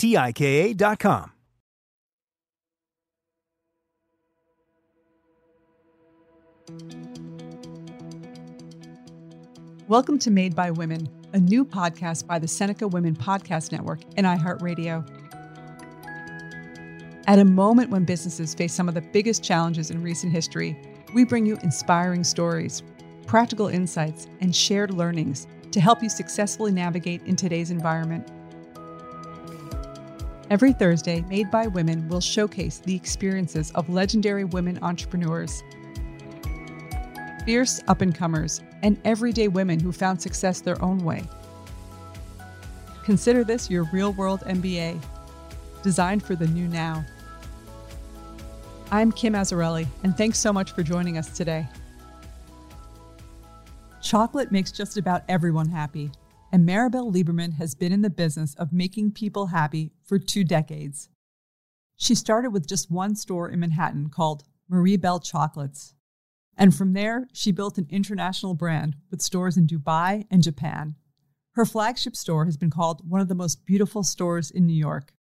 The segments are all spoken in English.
T-I-K-A.com. Welcome to Made by Women, a new podcast by the Seneca Women Podcast Network and iHeartRadio. At a moment when businesses face some of the biggest challenges in recent history, we bring you inspiring stories, practical insights, and shared learnings to help you successfully navigate in today's environment. Every Thursday, Made by Women will showcase the experiences of legendary women entrepreneurs, fierce up and comers, and everyday women who found success their own way. Consider this your real world MBA, designed for the new now. I'm Kim Azzarelli, and thanks so much for joining us today. Chocolate makes just about everyone happy and Maribel Lieberman has been in the business of making people happy for two decades. She started with just one store in Manhattan called Marie Belle Chocolates. And from there, she built an international brand with stores in Dubai and Japan. Her flagship store has been called one of the most beautiful stores in New York.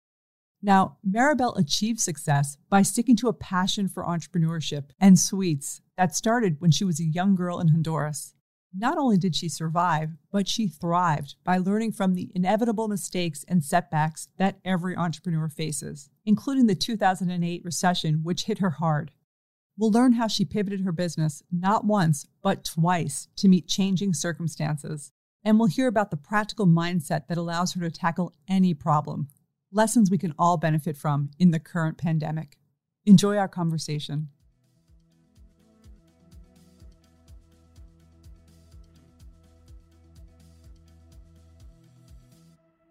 Now, Maribel achieved success by sticking to a passion for entrepreneurship and sweets that started when she was a young girl in Honduras. Not only did she survive, but she thrived by learning from the inevitable mistakes and setbacks that every entrepreneur faces, including the 2008 recession, which hit her hard. We'll learn how she pivoted her business not once, but twice to meet changing circumstances. And we'll hear about the practical mindset that allows her to tackle any problem, lessons we can all benefit from in the current pandemic. Enjoy our conversation.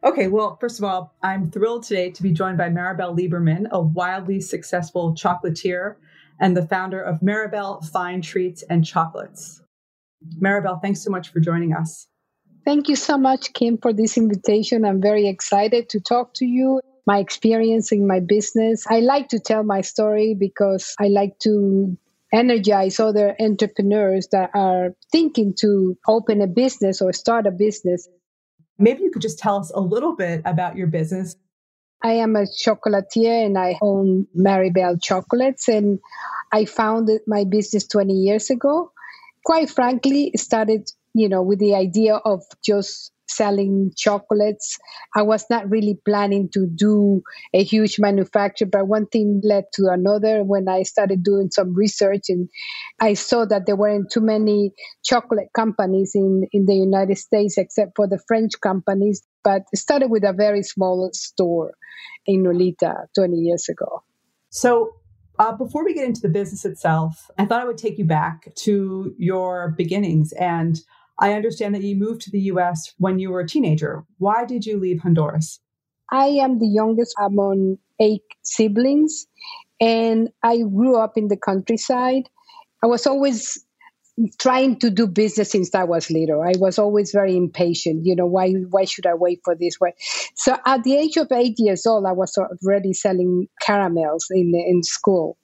Okay, well, first of all, I'm thrilled today to be joined by Maribel Lieberman, a wildly successful chocolatier and the founder of MarieBelle Fine Treats and Chocolates. Maribel, thanks so much for joining us. Thank you so much, Kim, for this invitation. I'm very excited to talk to you. My experience in my business. I like to tell my story because I like to energize other entrepreneurs that are thinking to open a business or start a business. Maybe you could just tell us a little bit about your business. I am a chocolatier and I own MarieBelle Chocolates. And I founded my business 20 years ago. Quite frankly, started, you know, with the idea of just selling chocolates. I was not really planning to do a huge manufacture, but one thing led to another when I started doing some research and I saw that there weren't too many chocolate companies in, in the United States except for the French companies, but started with a very small store in Nolita 20 years ago. So uh, before we get into the business itself, I thought I would take you back to your beginnings and I understand that you moved to the US when you were a teenager. Why did you leave Honduras? I am the youngest among eight siblings, and I grew up in the countryside. I was always trying to do business since I was little. I was always very impatient. You know, why why should I wait for this? Way? So at the age of eight years old, I was already selling caramels in in school.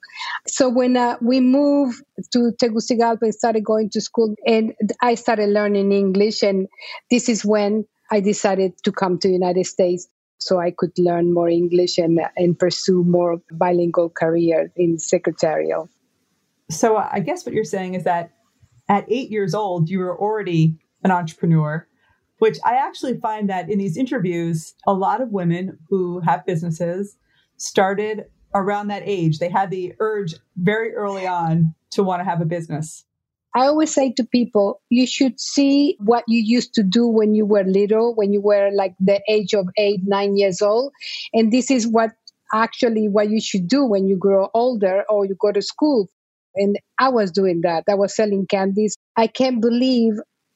So when uh, we moved to Tegucigalpa and started going to school, and I started learning English, and this is when I decided to come to the United States so I could learn more English and and pursue more bilingual career in secretarial. So I guess what you're saying is that at eight years old, you were already an entrepreneur, which I actually find that in these interviews, a lot of women who have businesses started around that age. They had the urge very early on to want to have a business. I always say to people, you should see what you used to do when you were little, when you were like the age of eight, nine years old. And this is what actually what you should do when you grow older or you go to school and I was doing that. I was selling candies. I can't believe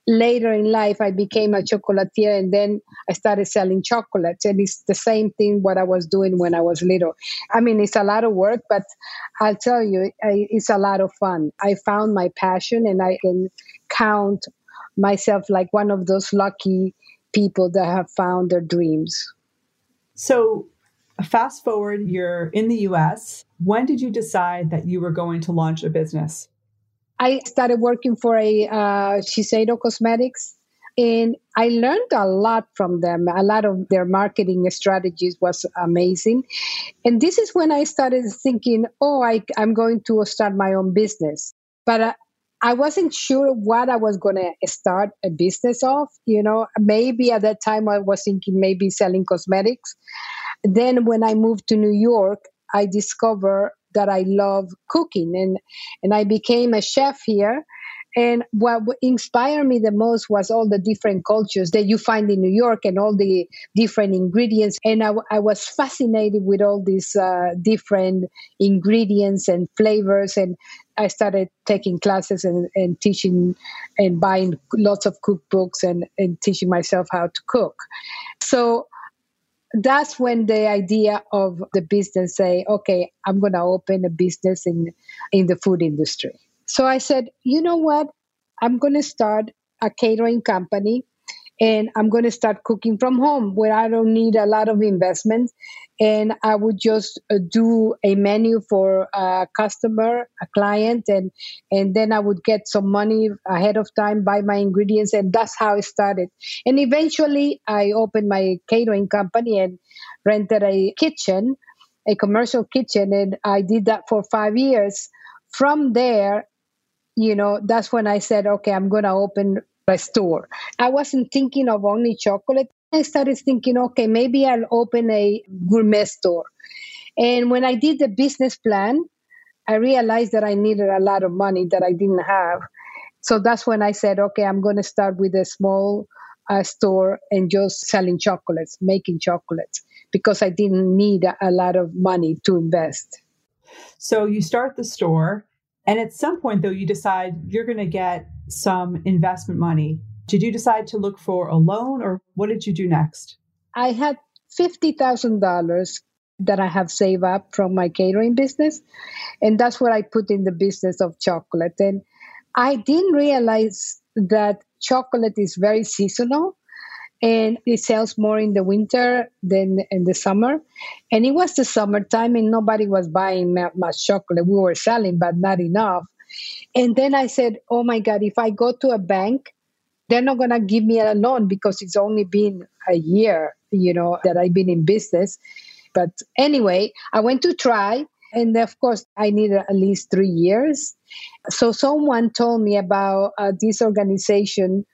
later in life I became a chocolatier and then I started selling chocolates. And it's the same thing what I was doing when I was little. I mean, it's a lot of work, but I'll tell you, it's a lot of fun. I found my passion and I can count myself like one of those lucky people that have found their dreams. So, fast forward, you're in the US when did you decide that you were going to launch a business? I started working for a uh, Shiseido Cosmetics, and I learned a lot from them. A lot of their marketing strategies was amazing, and this is when I started thinking, "Oh, I, am going to start my own business." But uh, I wasn't sure what I was going to start a business of. You know, maybe at that time I was thinking maybe selling cosmetics. Then when I moved to New York, I discovered that I love cooking and and I became a chef here. And what inspired me the most was all the different cultures that you find in New York and all the different ingredients. And I, I was fascinated with all these uh, different ingredients and flavors. And I started taking classes and, and teaching and buying lots of cookbooks and, and teaching myself how to cook. So that's when the idea of the business say, okay, I'm going to open a business in in the food industry. So I said, you know what? I'm going to start a catering company and I'm going to start cooking from home where I don't need a lot of investment. And I would just uh, do a menu for a customer, a client, and and then I would get some money ahead of time, buy my ingredients, and that's how it started. And eventually, I opened my catering company and rented a kitchen, a commercial kitchen, and I did that for five years. From there, you know, that's when I said, okay, I'm going to open store. I wasn't thinking of only chocolate. I started thinking, okay, maybe I'll open a gourmet store. And when I did the business plan, I realized that I needed a lot of money that I didn't have. So that's when I said, okay, I'm going to start with a small uh, store and just selling chocolates, making chocolates, because I didn't need a lot of money to invest. So you start the store, and at some point, though, you decide you're going to get some investment money. Did you decide to look for a loan or what did you do next? I had $50,000 that I have saved up from my catering business. And that's what I put in the business of chocolate. And I didn't realize that chocolate is very seasonal and it sells more in the winter than in the summer. And it was the summertime and nobody was buying much chocolate. We were selling, but not enough. And then I said, oh my God, if I go to a bank, they're not going to give me a loan because it's only been a year, you know, that I've been in business. But anyway, I went to try. And of course, I needed at least three years. So someone told me about uh, this organization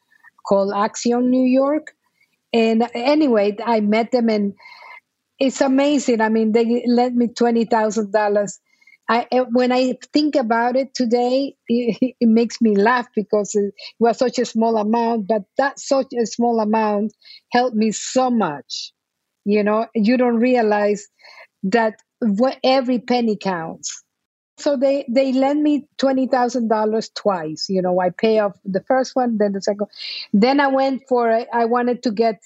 called Acción New York. And anyway, I met them and it's amazing. I mean, they lent me $20,000 I, eh, when I think about it today, it, it, makes me laugh because it was such a small amount, but that such a small amount helped me so much. You know, you don't realize that every penny counts. So they they lend me twenty thousand dollars twice. You know, I pay off the first one, then the second. Then I went for I wanted to get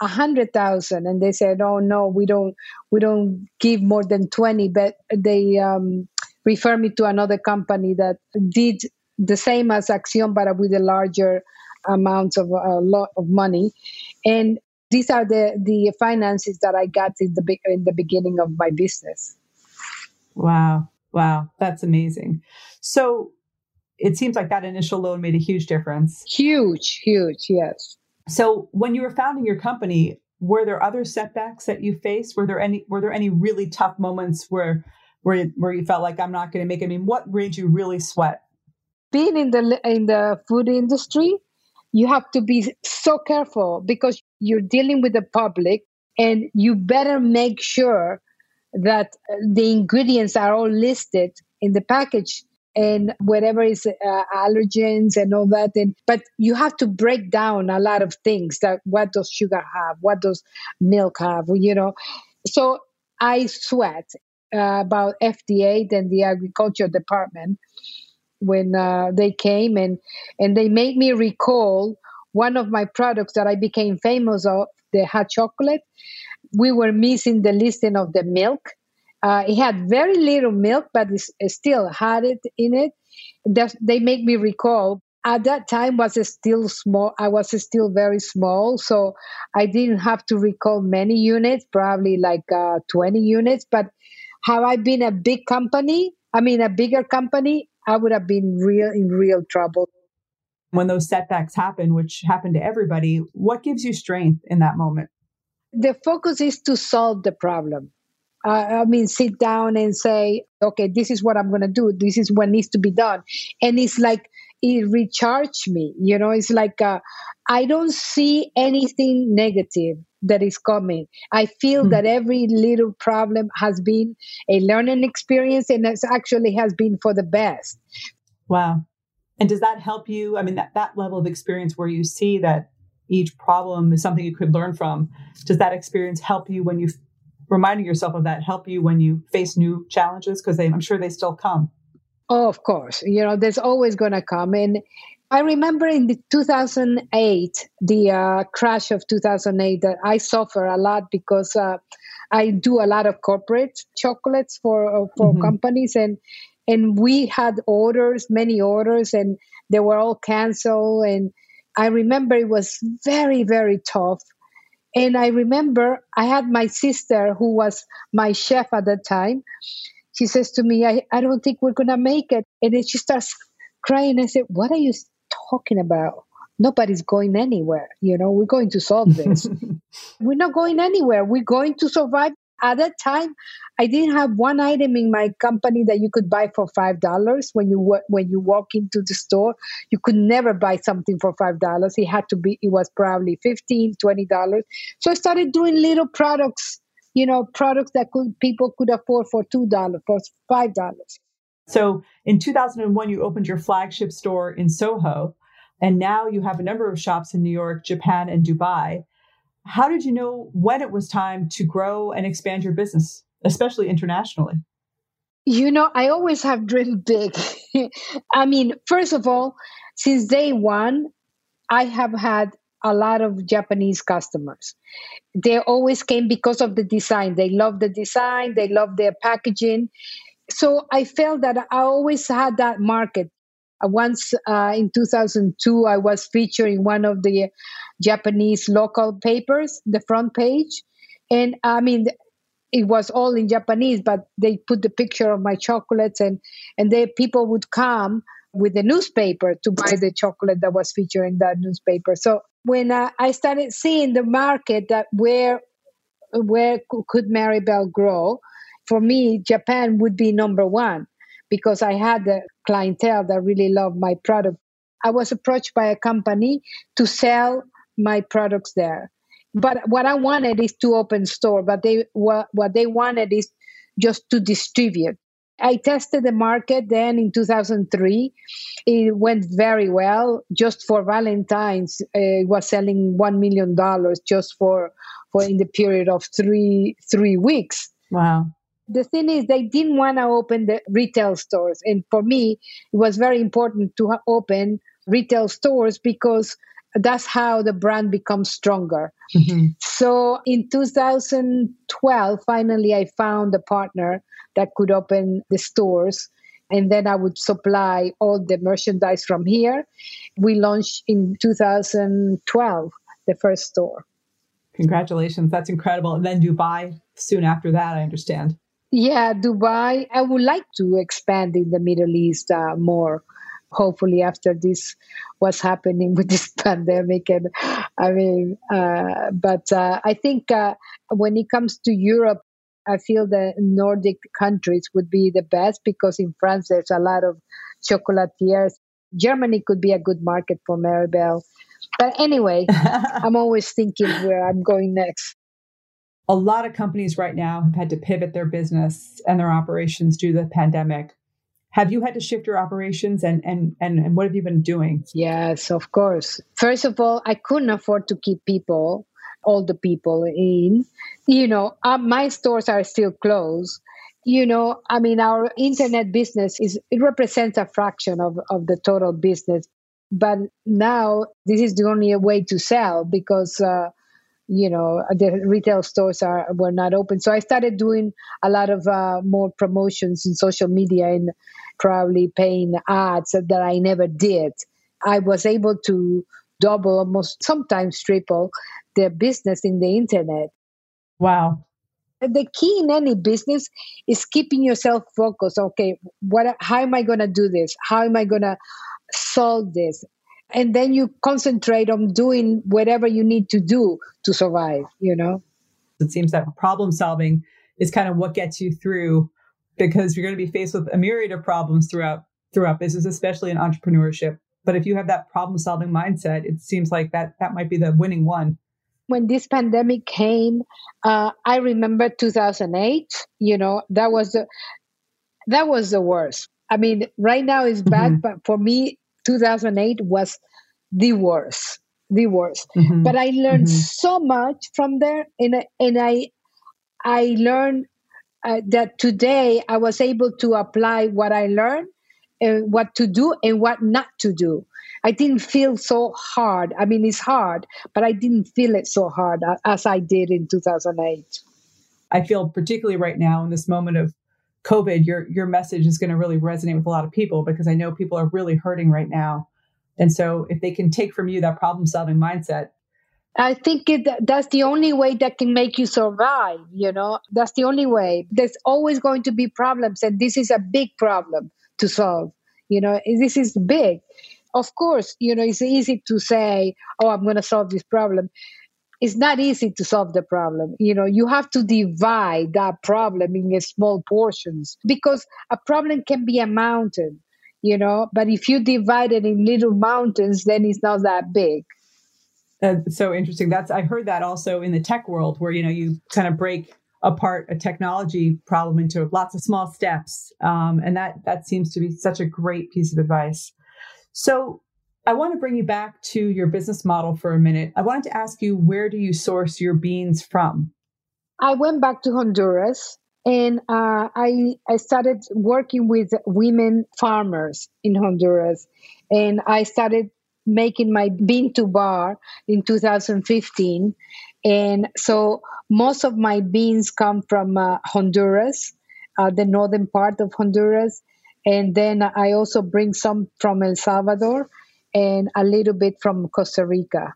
a hundred thousand and they said oh no we don't we don't give more than 20 but they um, refer me to another company that did the same as Acción, but with a larger amounts of a uh, lot of money. And these are the, the finances that I got in the, in the beginning of my business. Wow. Wow. That's amazing. So it seems like that initial loan made a huge difference. Huge, huge, yes. So when you were founding your company, were there other setbacks that you faced? Were there any were there any really tough moments where where where you felt like I'm not going to make it? I mean, what made you really sweat? Being in the in the food industry, you have to be so careful because you're dealing with the public and you better make sure that uh, the ingredients are all listed in the package and whatever is uh, allergens and all that and but you have to break down a lot of things that what does sugar have? What does milk have? You know? So i sweat uh, about fda and the agriculture department when uh, they came and and they made me recall one of my products that i became famous of the hot chocolate. We were missing the listing of the milk uh, it had very little milk, but it still had it in it. That they make me recall at that time was still small. I was still very small, so I didn't have to recall many units, probably like uh, 20 units. But have I been a big company? I mean, a bigger company, I would have been real in real trouble. When those setbacks happen, which happen to everybody, what gives you strength in that moment? The focus is to solve the problem uh, I mean, sit down and say, okay, this is what I'm going to do. This is what needs to be done. And it's like, it recharged me. You know, it's like, uh, I don't see anything negative that is coming. I feel mm-hmm. that every little problem has been a learning experience and it actually has been for the best. Wow. And does that help you? I mean, that, that level of experience where you see that each problem is something you could learn from, does that experience help you when you reminding yourself of that help you when you face new challenges? Because I'm sure they still come. Oh, of course. You know, there's always going to come. And I remember in the 2008, the uh, crash of 2008, that I suffer a lot because uh, I do a lot of corporate chocolates for uh, for mm-hmm. companies, and and we had orders, many orders, and they were all canceled. And I remember it was very, very tough. And I remember I had my sister, who was my chef at the time. She says to me, I, I don't think we're going to make it. And then she starts crying. I said, What are you talking about? Nobody's going anywhere. You know, we're going to solve this. we're not going anywhere. We're going to survive at that time i didn't have one item in my company that you could buy for five dollars. When you when you walk into the store you could never buy something for five dollars. It had to be it was probably fifteen, twenty dollars. So i started doing little products you know products that could people could afford for two dollars for five dollars. So in 2001 you opened your flagship store in soho and now you have a number of shops in new york japan and dubai how did you know when it was time to grow and expand your business, especially internationally? You know, I always have dreamed big. I mean, first of all, since day one, I have had a lot of Japanese customers. They always came because of the design. They love the design, they love their packaging. So I felt that I always had that market. Uh, once uh, in 2002, I was featured in one of the Japanese local papers, the front page. And I mean, it was all in Japanese, but they put the picture of my chocolates, and and they people would come with the newspaper to buy the chocolate that was featured in that newspaper. So when uh, I started seeing the market that where where could Maribel grow, for me, Japan would be number one because I had a clientele that really loved my product. I was approached by a company to sell my products there. But what I wanted is to open store, but they what, what they wanted is just to distribute. I tested the market then in 2003. It went very well. Just for Valentine's, uh, it was selling one million dollars just for for in the period of three three weeks. Wow the thing is they didn't want to open the retail stores and for me it was very important to open retail stores because that's how the brand becomes stronger mm-hmm. so in 2012 finally i found a partner that could open the stores and then I would supply all the merchandise from here. We launched in 2012 the first store. Congratulations. That's incredible. And then Dubai soon after that, I understand. Yeah, Dubai. I would like to expand in the Middle East uh, more. Hopefully, after this, what's happening with this pandemic, and I mean, uh, but uh, I think uh, when it comes to Europe, I feel the Nordic countries would be the best because in France there's a lot of chocolatiers. Germany could be a good market for Maribel. But anyway, I'm always thinking where I'm going next. A lot of companies right now have had to pivot their business and their operations due to the pandemic. Have you had to shift your operations and, and, and, and what have you been doing? Yes, of course. First of all, I couldn't afford to keep people all the people in. You know, uh, my stores are still closed. You know, I mean, our internet business is it represents a fraction of, of the total business. But now this is the only way to sell because uh, you know the retail stores are were not open. So I started doing a lot of uh, more promotions in social media and probably paying ads that I never did. I was able to double, almost sometimes triple their business in the internet. Wow. The key in any business is keeping yourself focused. Okay, what how am I going to do this? How am I going to solve this? And then you concentrate on doing whatever you need to do to survive, you know? It seems that problem solving is kind of what gets you through because you're going to be faced with a myriad of problems throughout throughout business, especially in entrepreneurship. But if you have that problem solving mindset, it seems like that that might be the winning one when this pandemic came, uh, I remember 2008. You know, that was the that was the worst. I mean, right now is bad, mm-hmm. but for me, 2008 was the worst, the worst. Mm-hmm. But I learned mm-hmm. so much from there, and and I I learned uh, that today I was able to apply what I learned and what to do and what not to do. I didn't feel so hard. I mean, it's hard, but I didn't feel it so hard as I did in 2008. I feel particularly right now in this moment of COVID, your your message is going to really resonate with a lot of people because I know people are really hurting right now. And so if they can take from you that problem solving mindset, I think it, that's the only way that can make you survive, you know? That's the only way. There's always going to be problems and this is a big problem to solve. You know, this is big of course, you know, it's easy to say, oh, I'm going to solve this problem. It's not easy to solve the problem. You know, you have to divide that problem in small portions because a problem can be a mountain, you know, but if you divide it in little mountains, then it's not that big. That's so interesting. That's I heard that also in the tech world where you know you kind of break apart a technology problem into lots of small steps, um, and that that seems to be such a great piece of advice. So I want to bring you back to your business model for a minute. I wanted to ask you where do you source your beans from? I went back to Honduras and uh, I I started working with women farmers in Honduras, and I started making my bean to bar in 2015, and so most of my beans come from uh, Honduras, uh, the northern part of Honduras, and then I also bring some from El Salvador and a little bit from Costa Rica.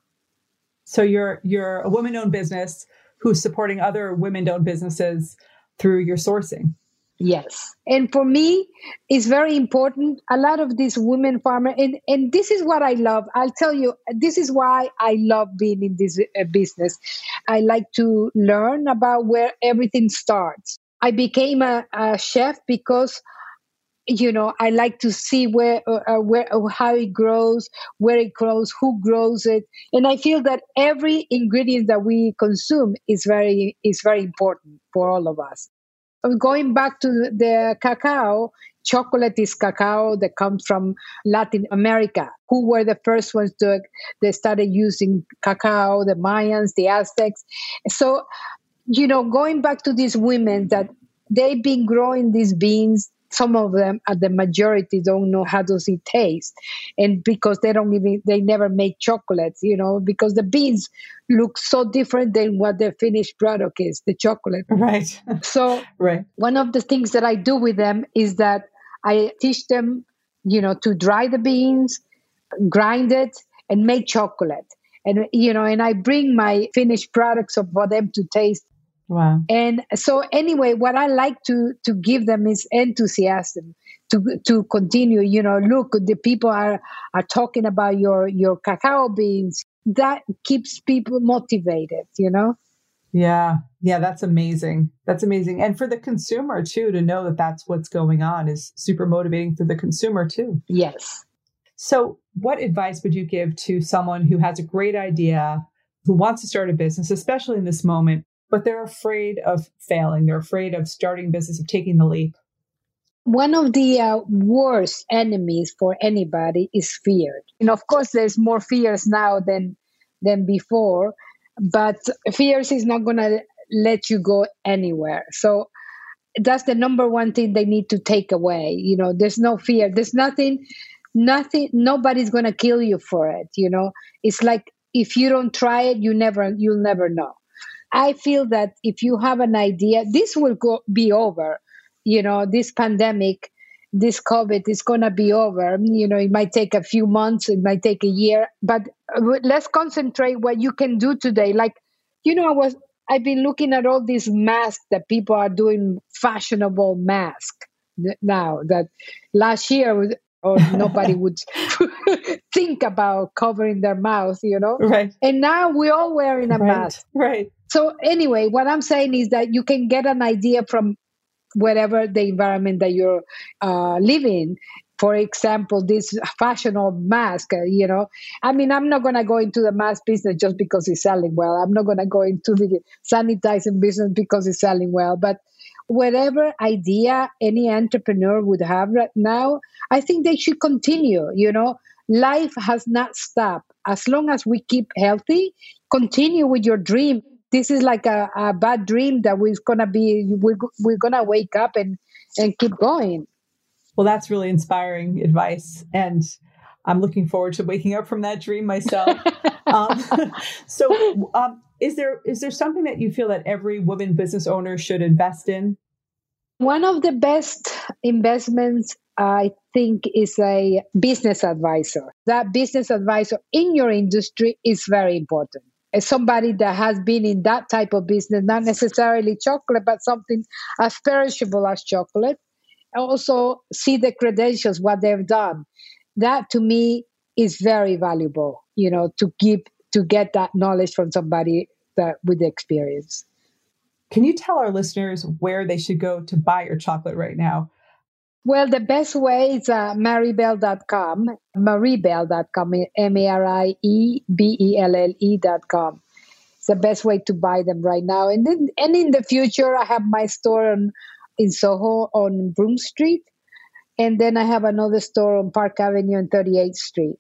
So you're you're a woman-owned business who's supporting other women-owned businesses through your sourcing. Yes. And for me, it's very important. A lot of these women farmers, and, and this is what I love. I'll tell you, this is why I love being in this uh, business. I like to learn about where everything starts. I became a, a chef because you know i like to see where uh, uh, where uh, how it grows where it grows who grows it. And i feel that every ingredient that we consume is very is very important for all of us. Going back to the cacao. Chocolate is cacao that comes from latin america. Who were the first ones to they started using cacao? The mayans the aztecs. So you know going back to these women that they've been growing these beans some of them at uh, the majority don't know how does it taste and because they don't even they never make chocolates you know because the beans look so different than what the finished product is the chocolate right so right one of the things that i do with them is that I teach them, you know, to dry the beans, grind it, and make chocolate. And you know, and I bring my finished products for them to taste. Wow. And so anyway, what I like to to give them is enthusiasm to to continue. You know, look, the people are are talking about your your cacao beans. That keeps people motivated. You know. Yeah. Yeah, that's amazing. That's amazing. And for the consumer too, to know that that's what's going on is super motivating for the consumer too. Yes. So, what advice would you give to someone who has a great idea, who wants to start a business, especially in this moment, but they're afraid of failing? They're afraid of starting business, of taking the leap. One of the uh, worst enemies for anybody is fear. And of course, there's more fears now than than before but fears is not going to let you go anywhere so that's the number one thing they need to take away you know there's no fear there's nothing nothing nobody's going to kill you for it you know it's like if you don't try it you never you'll never know i feel that if you have an idea this will go be over you know this pandemic this COVID is going to be over. You know, it might take a few months, it might take a year, but uh, let's concentrate what you can do today. Like, you know, I was I've been looking at all these masks that people are doing fashionable mask now that last year or nobody would think about covering their mouth, you know? Right. And now we're all wearing a right. mask. Right. So anyway, what I'm saying is that you can get an idea from whatever the environment that you're uh, living. For example this fashionable mask uh, you know i mean i'm not going to go into the mask business just because it's selling well. I'm not going to go into the sanitizing business because it's selling well. But whatever idea any entrepreneur would have right now i think they should continue you know. Life has not stopped. As long as we keep healthy continue with your dream this is like a, a bad dream that we're gonna be we're, we're gonna wake up and and keep going. Well that's really inspiring advice and i'm looking forward to waking up from that dream myself. Um, so um, is there is there something that you feel that every woman business owner should invest in? One of the best investments I think is a business advisor. That business advisor in your industry is very important as somebody that has been in that type of business, not necessarily chocolate, but something as perishable as chocolate. Also, see the credentials, what they've done. That to me is very valuable, you know, to give to get that knowledge from somebody that with the experience. Can you tell our listeners where they should go to buy your chocolate right now? Well, the best way is uh, mariebelle.com, mariebelle.com, M A R I E B E L L E.com. It's the best way to buy them right now. And then, and in the future, I have my store on, in Soho on Broome Street. And then I have another store on Park Avenue and 38th Street.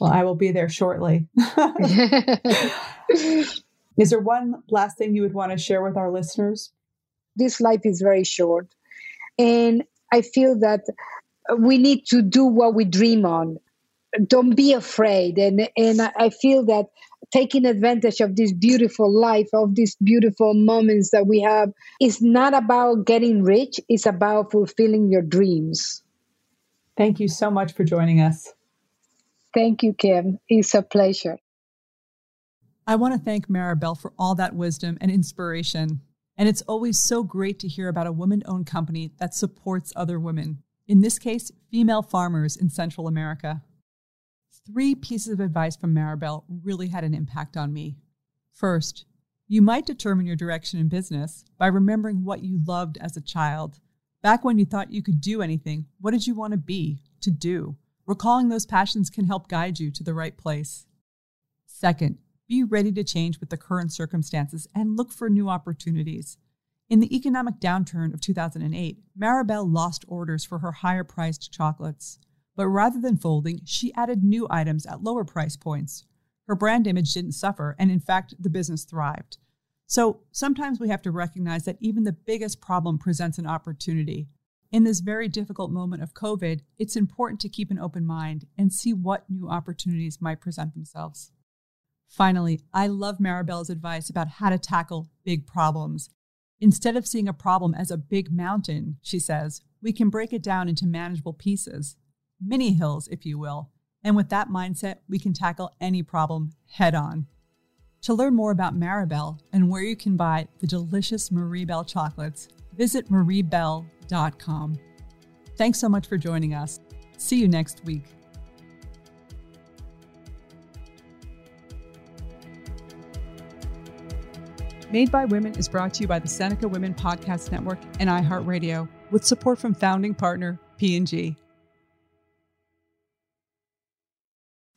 Well, I will be there shortly. is there one last thing you would want to share with our listeners? This life is very short. And I feel that we need to do what we dream on. Don't be afraid. And, and I feel that taking advantage of this beautiful life, of these beautiful moments that we have, is not about getting rich, it's about fulfilling your dreams. Thank you so much for joining us. Thank you, Kim. It's a pleasure. I want to thank Maribel for all that wisdom and inspiration. And it's always so great to hear about a woman owned company that supports other women, in this case, female farmers in Central America. Three pieces of advice from Maribel really had an impact on me. First, you might determine your direction in business by remembering what you loved as a child. Back when you thought you could do anything, what did you want to be, to do? Recalling those passions can help guide you to the right place. Second, be ready to change with the current circumstances and look for new opportunities. In the economic downturn of 2008, Maribel lost orders for her higher priced chocolates. But rather than folding, she added new items at lower price points. Her brand image didn't suffer, and in fact, the business thrived. So sometimes we have to recognize that even the biggest problem presents an opportunity. In this very difficult moment of COVID, it's important to keep an open mind and see what new opportunities might present themselves. Finally, I love Maribel's advice about how to tackle big problems. Instead of seeing a problem as a big mountain, she says, we can break it down into manageable pieces, mini hills, if you will. And with that mindset, we can tackle any problem head on. To learn more about Maribel and where you can buy the delicious Marie Belle chocolates, visit mariebelle.com. Thanks so much for joining us. See you next week. Made by Women is brought to you by the Seneca Women Podcast Network and iHeartRadio with support from founding partner P&G.